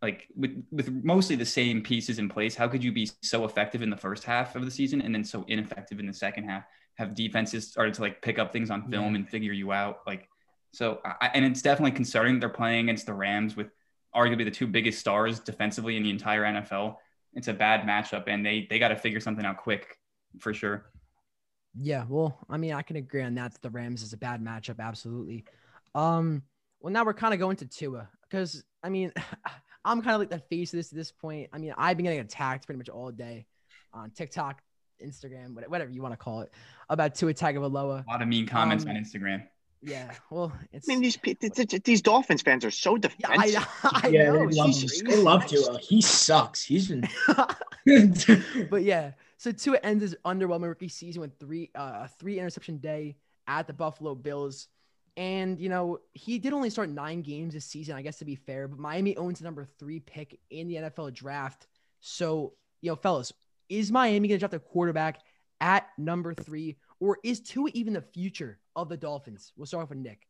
C: like, with with mostly the same pieces in place, how could you be so effective in the first half of the season and then so ineffective in the second half? Have defenses started to like pick up things on film yeah. and figure you out, like. So, I, and it's definitely concerning. They're playing against the Rams with arguably the two biggest stars defensively in the entire NFL. It's a bad matchup, and they they got to figure something out quick for sure.
A: Yeah, well, I mean, I can agree on that. the Rams is a bad matchup, absolutely. Um, well, now we're kind of going to Tua because I mean, I'm kind of like the face of this at this point. I mean, I've been getting attacked pretty much all day on TikTok, Instagram, whatever you want to call it, about Tua Tagovailoa.
C: A lot of mean comments um, on Instagram.
A: Yeah, well, it's.
B: I mean, these these Dolphins fans are so defensive.
A: Yeah, I, I yeah know.
D: They love, they love Tua. He sucks. He's been.
A: but yeah, so Tua ends his underwhelming rookie season with three uh three interception day at the Buffalo Bills. And you know, he did only start nine games this season, I guess to be fair, but Miami owns the number three pick in the NFL draft. So, you know, fellas, is Miami gonna draft a quarterback at number three, or is Tua even the future of the Dolphins? We'll start off with Nick.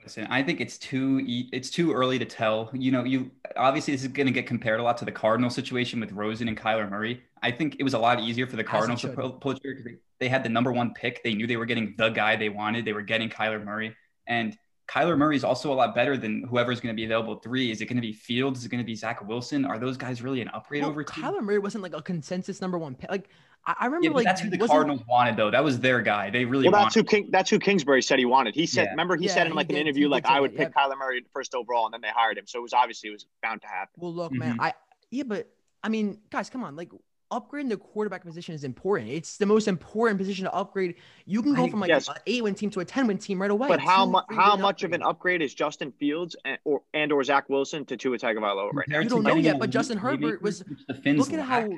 C: Listen, I think it's too it's too early to tell. You know, you obviously this is going to get compared a lot to the Cardinal situation with Rosen and Kyler Murray. I think it was a lot easier for the Cardinals to pull, trigger because they had the number one pick. They knew they were getting the guy they wanted. They were getting Kyler Murray, and Kyler Murray is also a lot better than whoever's going to be available three. Is it going to be Fields? Is it going to be Zach Wilson? Are those guys really an upgrade well, over?
A: Kyler Murray wasn't like a consensus number one pick. Like I, remember, yeah, like
C: that's who the Cardinals wanted, though. That was their guy. They really.
B: Well, that's who King. That's who Kingsbury said he wanted. He said, yeah. remember, he yeah, said in like an interview, like I would pick yep. Kyler Murray first overall, and then they hired him. So it was obviously it was bound to happen.
A: Well, look, mm-hmm. man, I yeah, but I mean, guys, come on, like upgrading the quarterback position is important. It's the most important position to upgrade. You can go from like yes. an eight win team to a ten win team right away.
B: But how much how much upgrade. of an upgrade is Justin Fields and or and or Zach Wilson to Tua Tagovailoa right now?
A: You don't know yet, but Justin Herbert was. Look at how.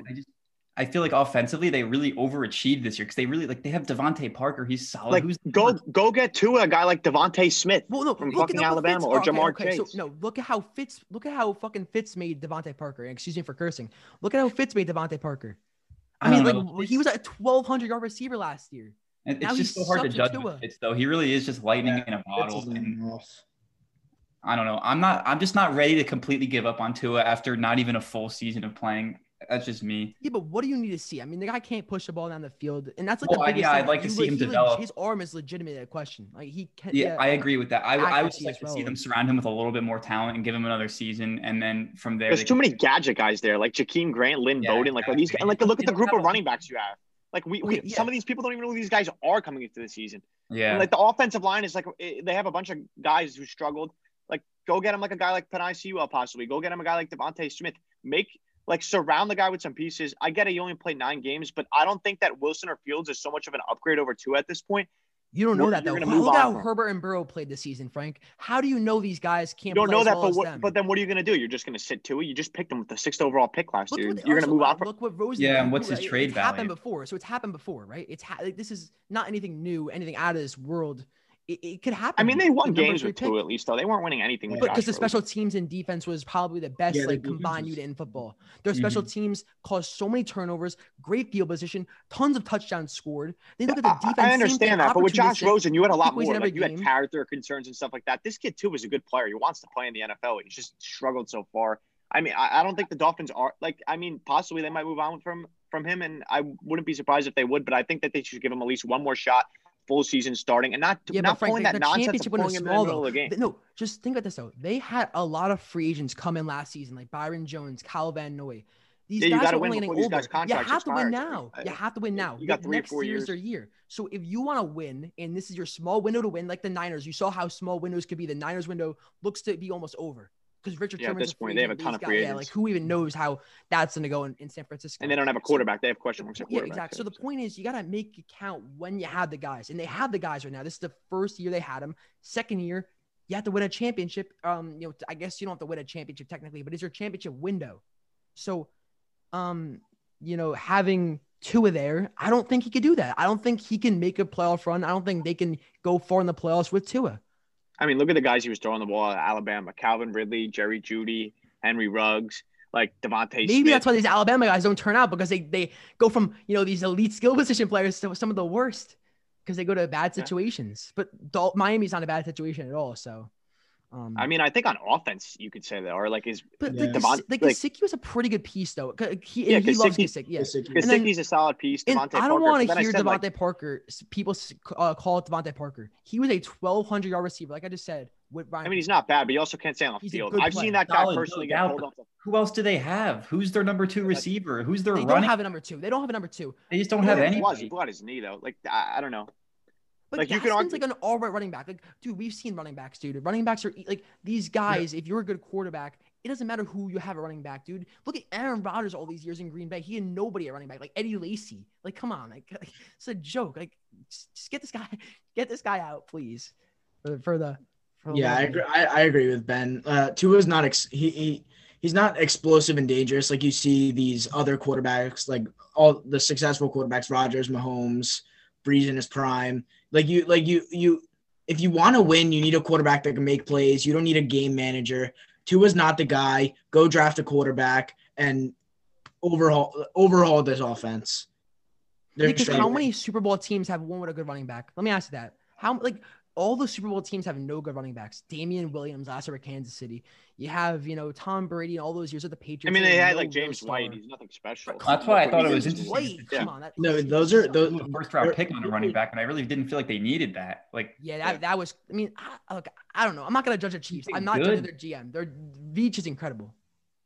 C: I feel like offensively they really overachieved this year because they really like they have DeVante Parker. He's solid.
B: Like Who's go go get to a guy like DeVonta Smith well, no, from fucking Alabama Fitz, or okay, Ja'Marr okay, Chase.
A: So, no, look at how Fitz look at how fucking Fitz made DeVante Parker. Excuse me for cursing. Look at how Fitz made DeVante Parker. I, I mean, like know. he was a twelve hundred yard receiver last year.
C: And it's
A: he
C: just so hard to
A: sucks
C: judge
A: with
C: with
A: Tua.
C: Fitz, though. He really is just lightning in a bottle. And. I don't know. I'm not. I'm just not ready to completely give up on Tua after not even a full season of playing. That's just me.
A: Yeah, but what do you need to see? I mean, the guy can't push the ball down the field, and that's like
C: Well,
A: the
C: I-
A: biggest
C: yeah,
A: thing.
C: I'd like to see
A: le-
C: him
A: he leg-
C: develop.
A: His arm is legitimate a question. Like he can.
C: Yeah, I agree with that. I, I would like
A: as
C: to
A: well.
C: see them surround him with a little bit more talent and give him another season, and then from there.
B: There's too
C: can-
B: many gadget guys there, like Jakeem Grant, Lynn
C: Yeah,
B: Bowden. Like are these,
C: exactly.
B: and like look at the group of running backs you have. Like we, we
A: Okay,
B: some of these people don't even know who these guys are coming into the season.
C: Yeah.
B: And like the offensive line is like eh, they have a bunch of guys who struggled. Like go get him like a guy like Penei Sewell possibly. Go get him a guy like DeVonta Smith. Make like surround the guy with some pieces. I get it, you only played nine games, but I don't think that Wilson or Fields is so much of an upgrade over Tua at this point.
A: You don't know
B: You're-
A: that though.
B: you're gonna move
A: Look how
B: on
A: Herbert and Burrow played this season, Frank. How do you know these guys can't?
B: You don't
A: play
B: know
A: as
B: that,
A: well
B: but what? But then what are you going to do? You're just going to sit to it. You just picked them with the sixth overall pick last
A: Look
B: year.
A: what-
B: You're going to move on from.
A: Look what Rosen.
C: Yeah,
A: did.
C: and what's his
A: It's
C: value?
A: happened before, so it's happened before, right? It's ha- like, this is not anything new, anything out of this world. It, it could happen.
B: I mean, they won
A: The
B: games with Tua at least, though. They weren't winning anything with
A: But because the special teams and defense was probably the best
D: Yeah,
A: like combined
D: was-
A: unit in football. Their special
B: Mm-hmm.
A: teams caused so many turnovers, great field position, tons of touchdowns scored. They look at the
B: I-
A: defense.
B: I
A: same
B: understand that, but with Josh
A: opportunistic.
B: Rosen, you had a lot more. Like you had character concerns and stuff like that. This kid Tua is a good player. He wants to play in the NFL. He's just struggled so far. I mean, I, I don't think the Dolphins are like. I mean, possibly they might move on from from him, and I wouldn't be surprised if they would. But I think that they should give him at least one more shot, full season starting, and not
A: Yeah,
B: not
A: but Frank,
B: pulling
A: the,
B: that nonsense of pulling in the middle of the game.
A: No, just think about this though. They had a lot of free agents come in last season, like Byron Jones, Kyle Van Noy. These
B: Yeah,
A: guys are only getting older. Uh,
B: you
A: have to win now. You have to win now.
B: you got
A: The
B: three or
A: next
B: four years.
A: their year. So if you want to win, and this is your small window to win, like the Niners, you saw how small windows could be. The Niners window looks to be almost over because Richard
B: Yeah, at this point, they have a ton of free
A: Yeah, like who even knows how that's going to go in, in San Francisco?
B: And they don't have a quarterback. They have question marks
A: yeah, exactly. So the point is, you got to make it count when you have the guys, and they have the guys right now. This is the first year they had them. Second year, you have to win a championship. Um, you know, I guess you don't have to win a championship technically, but it's your championship window. So, um, you know, having Tua there, I don't think he could do that. I don't think he can make a playoff run. I don't think they can go far in the playoffs with Tua.
B: I mean, look at the guys he was throwing the ball at Alabama: Calvin Ridley, Jerry Jeudy, Henry Ruggs, like DeVonta.
A: Maybe
B: Smith.
A: that's why these Alabama guys don't turn out because they they go from you know these elite skill position players to some of the worst because they go to bad
B: Yeah.
A: situations. But Dol- Miami's not a bad situation at all. So, um,
B: I mean, I think on offense, you could say they are like is
A: but
D: Yeah.
A: like,
B: Devon-
A: Devon, like,
B: like-
A: Gesicki was a pretty good piece though. He,
B: Yeah,
A: he loves
B: Gesicki-
A: Gesicki. Yeah.
D: Gesicki.
A: And then-
B: a solid piece.
A: And
B: Devontae
A: I don't want to hear
B: said,
A: Devontae
B: like,
A: Parker. People uh, call it Devontae Parker. He was a 1,200 yard receiver, like I just said. With Ryan
B: I mean, he's not bad, but you also can't stay on the
A: He's
B: field. I've
A: player.
B: seen that guy
C: Solid,
B: personally
C: no
B: get pulled off. The,
C: Who else do they have? Who's their number two receiver? Who's their
A: They don't have a number two. They don't have a number two.
C: they just don't
B: Who
C: have
B: it was, he
C: any.
B: blew out his knee though. Like I, I don't know.
A: But
B: Like,
A: like
B: you could
A: Gaskins
B: argue-
A: like an all right running back. Like, dude, we've seen running backs, dude. Running backs are like these guys. If you're a good quarterback, it doesn't matter who you have a running back, dude. Look at Aaron Rodgers all these years in Green Bay. He had nobody at running back, like Eddie Lacy. Like, come on, like, like, it's a joke. Like, just, just get this guy, get this guy out, please. For, for the, for the
D: Yeah, I agree. I, I agree with Ben. Uh, Tua's not ex- he, he he's not explosive and dangerous like you see these other quarterbacks, like all the successful quarterbacks, Rodgers, Mahomes, Brees in his prime. Like you, like you, you. If you want to win, you need a quarterback that can make plays. You don't need a game manager. Tua's not the guy. Go draft a quarterback and overhaul overhaul this offense. They're
A: because how many Super Bowl teams have one with a good running back? Let me ask you that. How like all the Super Bowl teams have no good running backs. Damien Williams last year at Kansas City. You have you know Tom Brady and all those years at the Patriots.
B: I
A: mean,
B: they had
A: no
B: like
A: real
B: James
A: star.
B: White. He's nothing special.
C: That's why I thought it was
B: did.
C: interesting.
A: White,
B: Yeah.
A: come on, that,
D: No, those are those.
C: Ooh, a first round pick on a running back, and I really didn't feel like they needed that. Like,
A: Yeah, that, that was. I mean, I, look, I don't know. I'm not gonna judge the Chiefs. I'm not
C: good.
A: judging their GM. Their Veach is incredible.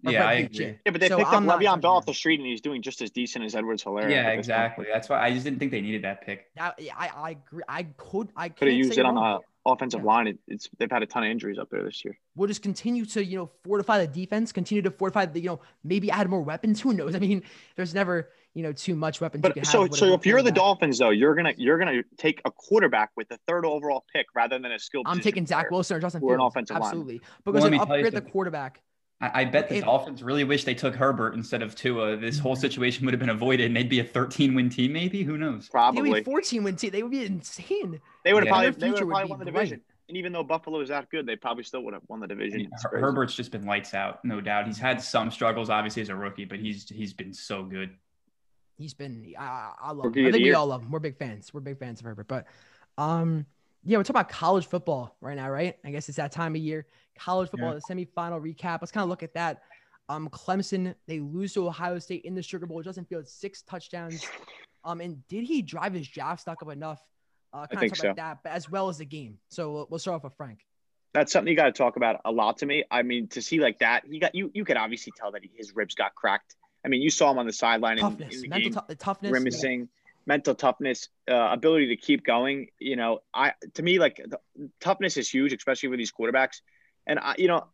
A: Or
C: yeah, I agree.
B: Yeah, but they
A: So
B: picked
A: I'm
B: up
A: not
B: Le'Veon Bell off the street, and he's doing just as decent as Edwards Helaire.
C: Yeah, exactly. That's why I just didn't think they needed that pick.
A: That yeah, I, I agree. I could. I
B: Could have used it on the offensive
A: Yeah.
B: line. It, it's they've had a ton of injuries up there this year.
A: We'll just continue to you know fortify the defense. Continue to fortify the you know maybe add more weapons. Who knows? I mean, there's never you know too much weapons. you
B: But
A: can
B: so
A: have
B: so if you're the. Dolphins though, you're gonna you're gonna take a quarterback with the third overall pick rather than a skilled.
A: I'm taking Zach
B: player.
A: Wilson or Justin
B: Or an
A: Fields.
B: offensive lineman.
A: Absolutely, because
C: let
A: they
C: me tell you
A: upgrade the
C: something.
A: quarterback.
C: I, I bet the
A: If-
C: Dolphins really wish they took Herbert instead of Tua. This whole
A: Mhm.
C: situation would have been avoided, and they'd be a 13 win team, maybe. Who knows?
A: They would
B: Probably
A: be 14 win team. They would be insane.
B: they would have
C: Yeah.
B: probably
A: Their
B: they would have probably
A: be
B: won the
A: great.
B: division. And even though Buffalo is that good, they probably still would have won the
C: I
B: division.
C: mean, Her- Herbert's just been lights out, no doubt. He's had some struggles, obviously, as a rookie, but he's he's been so good.
A: He's been I, I love
B: Rookie
A: him. I think we all love him. We're big fans. We're big fans of Herbert. But um, yeah, we're talking about college football right now, right? I guess it's that time of year. College football, the semifinal recap. Let's kind of look at that. Um, Clemson they lose to Ohio State in the Sugar Bowl. Justin Fields six touchdowns. Um, and did he drive his draft stock up enough? Uh, kind
B: think
A: of
B: so.
A: about that, but as well as the game. So we'll, we'll start off with Frank.
B: That's something you got to talk about a lot to me. I mean, to see like that, he got you. You could obviously tell that he, his ribs got cracked. I mean, you saw him on the sideline in,
A: Toughness,
B: in the
A: mental
B: game,
A: the toughness.
B: grimacing, mental toughness, uh, ability to keep going. You know, I to me like the, toughness is huge, especially with these quarterbacks. And I, you know,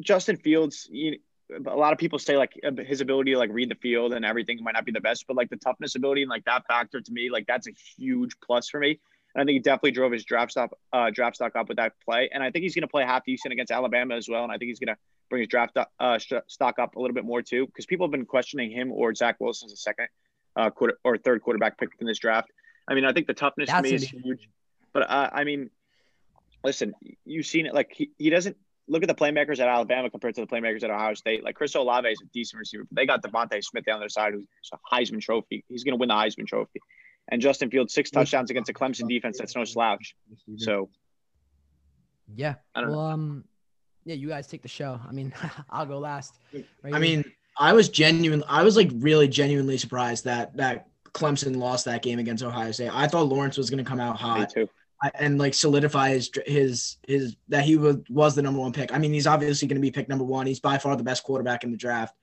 B: Justin Fields. You, a lot of people say like his ability to like read the field and everything might not be the best, but like the toughness ability and like that factor to me, like that's a huge plus for me. And I think he definitely drove his draft stock, uh, draft stock up with that play. And I think he's going to play half decent against Alabama as well. And I think he's going to bring his draft uh, stock up a little bit more too, because people have been questioning him or Zach Wilson as a second uh, quarter or third quarterback pick in this draft. I mean, I think the toughness
A: That's
B: to me is huge. But uh, I mean, listen, you've seen it. Like he, he doesn't look at the playmakers at Alabama compared to the playmakers at Ohio State. Like Chris Olave is a decent receiver, but they got DeVonta Smith down their side, who's a Heisman Trophy. He's going to win the Heisman Trophy. And Justin Fields six touchdowns against a Clemson defense that's no slouch. So
A: Yeah.
B: I don't
A: well, um, yeah, you guys take the show. I mean, I'll go last. Right
D: I
A: here.
D: mean, I was genuine. I was like really genuinely surprised that that Clemson lost that game against Ohio State. I thought Lawrence was going to come out hot. And like solidify his his his that he was was the number one pick. I mean, he's obviously going to be picked number one. He's by far the best quarterback in the draft.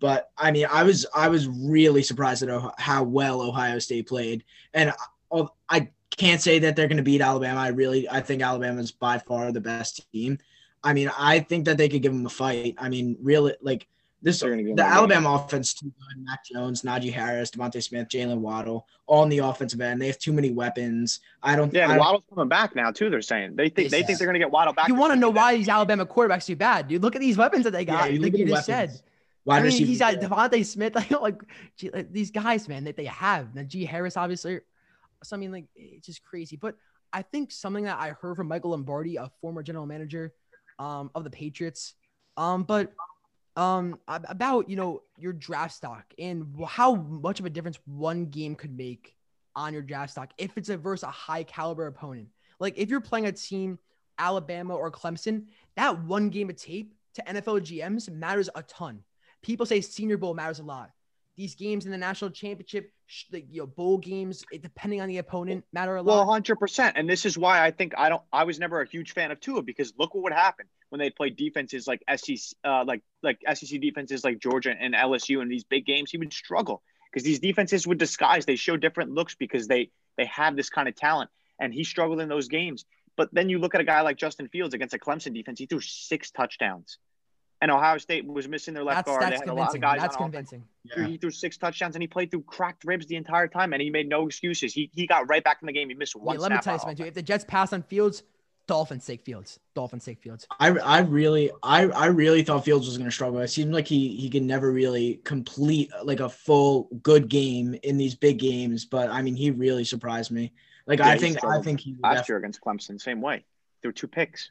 D: But I mean, I was I was really surprised at how well Ohio State played, and I, I can't say that they're going to beat Alabama. I really I think Alabama's by far the best team. I mean, I think that they could give them a fight. I mean, really, like this
B: They're gonna give
D: the
B: them a game.
D: Alabama offense too good. Mac Jones, Najee Harris, DeVonta Smith, Jaylen Waddle, all on the offensive end. They have too many weapons. I don't.
B: Yeah,
D: I don't-
B: Waddle's coming back now too. They're saying they think they
A: Yes.
B: think they're going to get Waddle back.
A: you want to know why these Alabama quarterbacks do bad, dude? Look at these weapons that they got.
D: Yeah, you
A: like
D: look
A: you just
D: weapons.
A: said.
D: wide
A: I mean,
D: receiver.
A: he's got Devontae Smith, like, like, gee, like, these guys, man, that they have. Now, G Harris, obviously. So I mean, like, it's just crazy. But I think something that I heard from Michael Lombardi, a former general manager um, of the Patriots, um, but um, about you know your draft stock and how much of a difference one game could make on your draft stock if it's a versus a high caliber opponent. Like if you're playing a team, Alabama or Clemson, that one game of tape to NFL GMs matters a ton. People say Senior Bowl matters a lot. These games in the national championship, sh- like you know, bowl games, depending on the opponent, matter a lot.
B: Well, hundred percent, and this is why I think I don't. I was never a huge fan of Tua because look what would happen when they played defenses like SEC, uh, like like SEC defenses like Georgia and LSU in these big games. He would struggle because these defenses would disguise. They show different looks because they they have this kind of talent, and he struggled in those games. But then you look at a guy like Justin Fields against a Clemson defense. He threw six touchdowns, and Ohio State was missing their left
A: that's
B: guard.
A: that's
B: they had a lot of
A: convincing.
B: guys
A: That's convincing.
D: Yeah.
B: He threw six touchdowns and he played through cracked ribs the entire time, and he made no excuses. He he got right back in the game. He missed one.
A: Yeah, let me tell you something too. If the Jets pass on Fields, Dolphins take Fields. Dolphins take Fields.
D: I, I really I, I really thought Fields was going to struggle. It seemed like he he could never really complete like a full good game in these big games. But I mean, he really surprised me. Like
B: Yeah,
D: I think I think he
B: last year against Clemson, same way. There were two picks.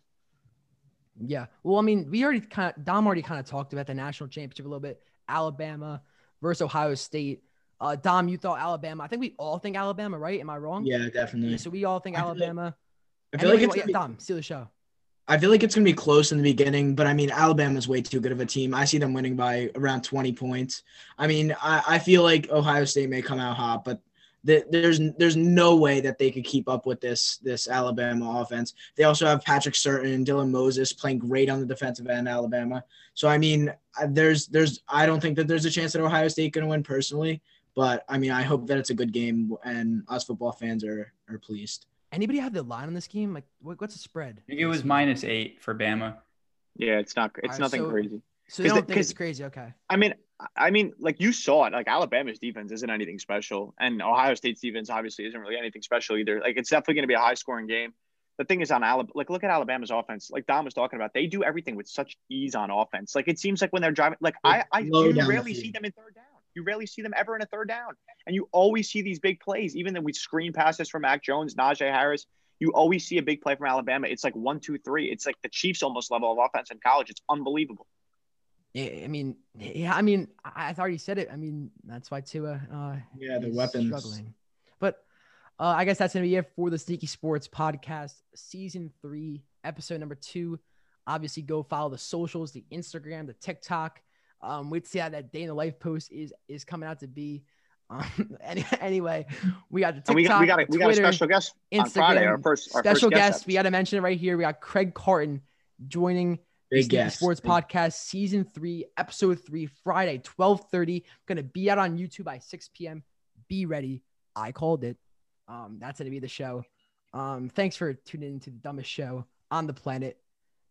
A: Yeah. Well, I mean, we already kind of Dom already kind of talked about the national championship a little bit. Alabama versus Ohio State. Uh, Dom, you thought Alabama. I think we all think Alabama, right? Am I wrong?
D: Yeah, definitely.
A: Yeah, so we all think
D: I feel like-
A: Alabama.
D: I feel like it's
A: wa- yeah,
D: be,
A: Dom, steal the show.
D: I feel like it's going to be close in the beginning, but I mean, Alabama's way too good of a team. I see them winning by around 20 points. I mean, I, I feel like Ohio State may come out hot, but th- there's there's no way that they could keep up with this this Alabama offense. They also have Patrick Surtain and Dylan Moses playing great on the defensive end, Alabama. So I mean, I- there's there's I don't think that there's a chance that Ohio State going to win personally, but I mean, I hope that it's a good game and us football fans are are pleased.
A: Anybody have the line on this game? Like, what, what's the spread?
C: I think it was minus eight for Bama.
B: Yeah, it's not. It's
A: Alright,
B: nothing
A: so-
B: crazy.
A: So they
B: 'Cause
A: don't
B: the-
A: think it's
B: 'cause-
A: crazy. Okay.
B: I mean, I mean, like you saw it. Like Alabama's defense isn't anything special, and Ohio State's defense obviously isn't really anything special either. Like it's definitely going to be a high scoring game. The thing is on Alabama, like look at Alabama's offense. Like Dom was talking about, they do everything with such ease on offense. Like it seems like when they're driving, like I, I you rarely see them in third down. You rarely see them ever in a third down, and you always see these big plays. Even though we screen passes from Mac Jones, Najee Harris, you always see a big play from Alabama. It's like one, two, three. It's like the Chiefs almost level of offense in college. It's unbelievable.
A: I I mean, yeah, I mean, I, I already said it. I mean, that's why Tua. Uh,
D: Yeah, the
A: is
D: weapons.
A: struggling. But uh, I guess that's gonna be it for the Sneaky Sports Podcast, season three, episode number two. Obviously, go follow the socials, the Instagram, the TikTok. Um, wait to see how that day in the life post is is coming out to be. Um, any, anyway, we got the
B: And we
A: TikTok,
B: got we got a, we got a special guest on Friday. Our first our
A: special
B: first
A: guest. We
B: guest.
A: got to mention it right here. We got Craig Carton joining the
D: Big
A: Sneaky
D: guess.
A: Sports Podcast, season three, episode three, Friday, twelve thirty. Gonna be out on YouTube by six p.m. Be ready. I called it. Um, that's gonna be the show. Um, thanks for tuning into the dumbest show on the planet,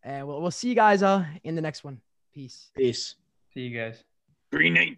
A: and we'll we'll see you guys uh in the next one. Peace.
D: Peace.
C: See you guys.
B: Green Nate.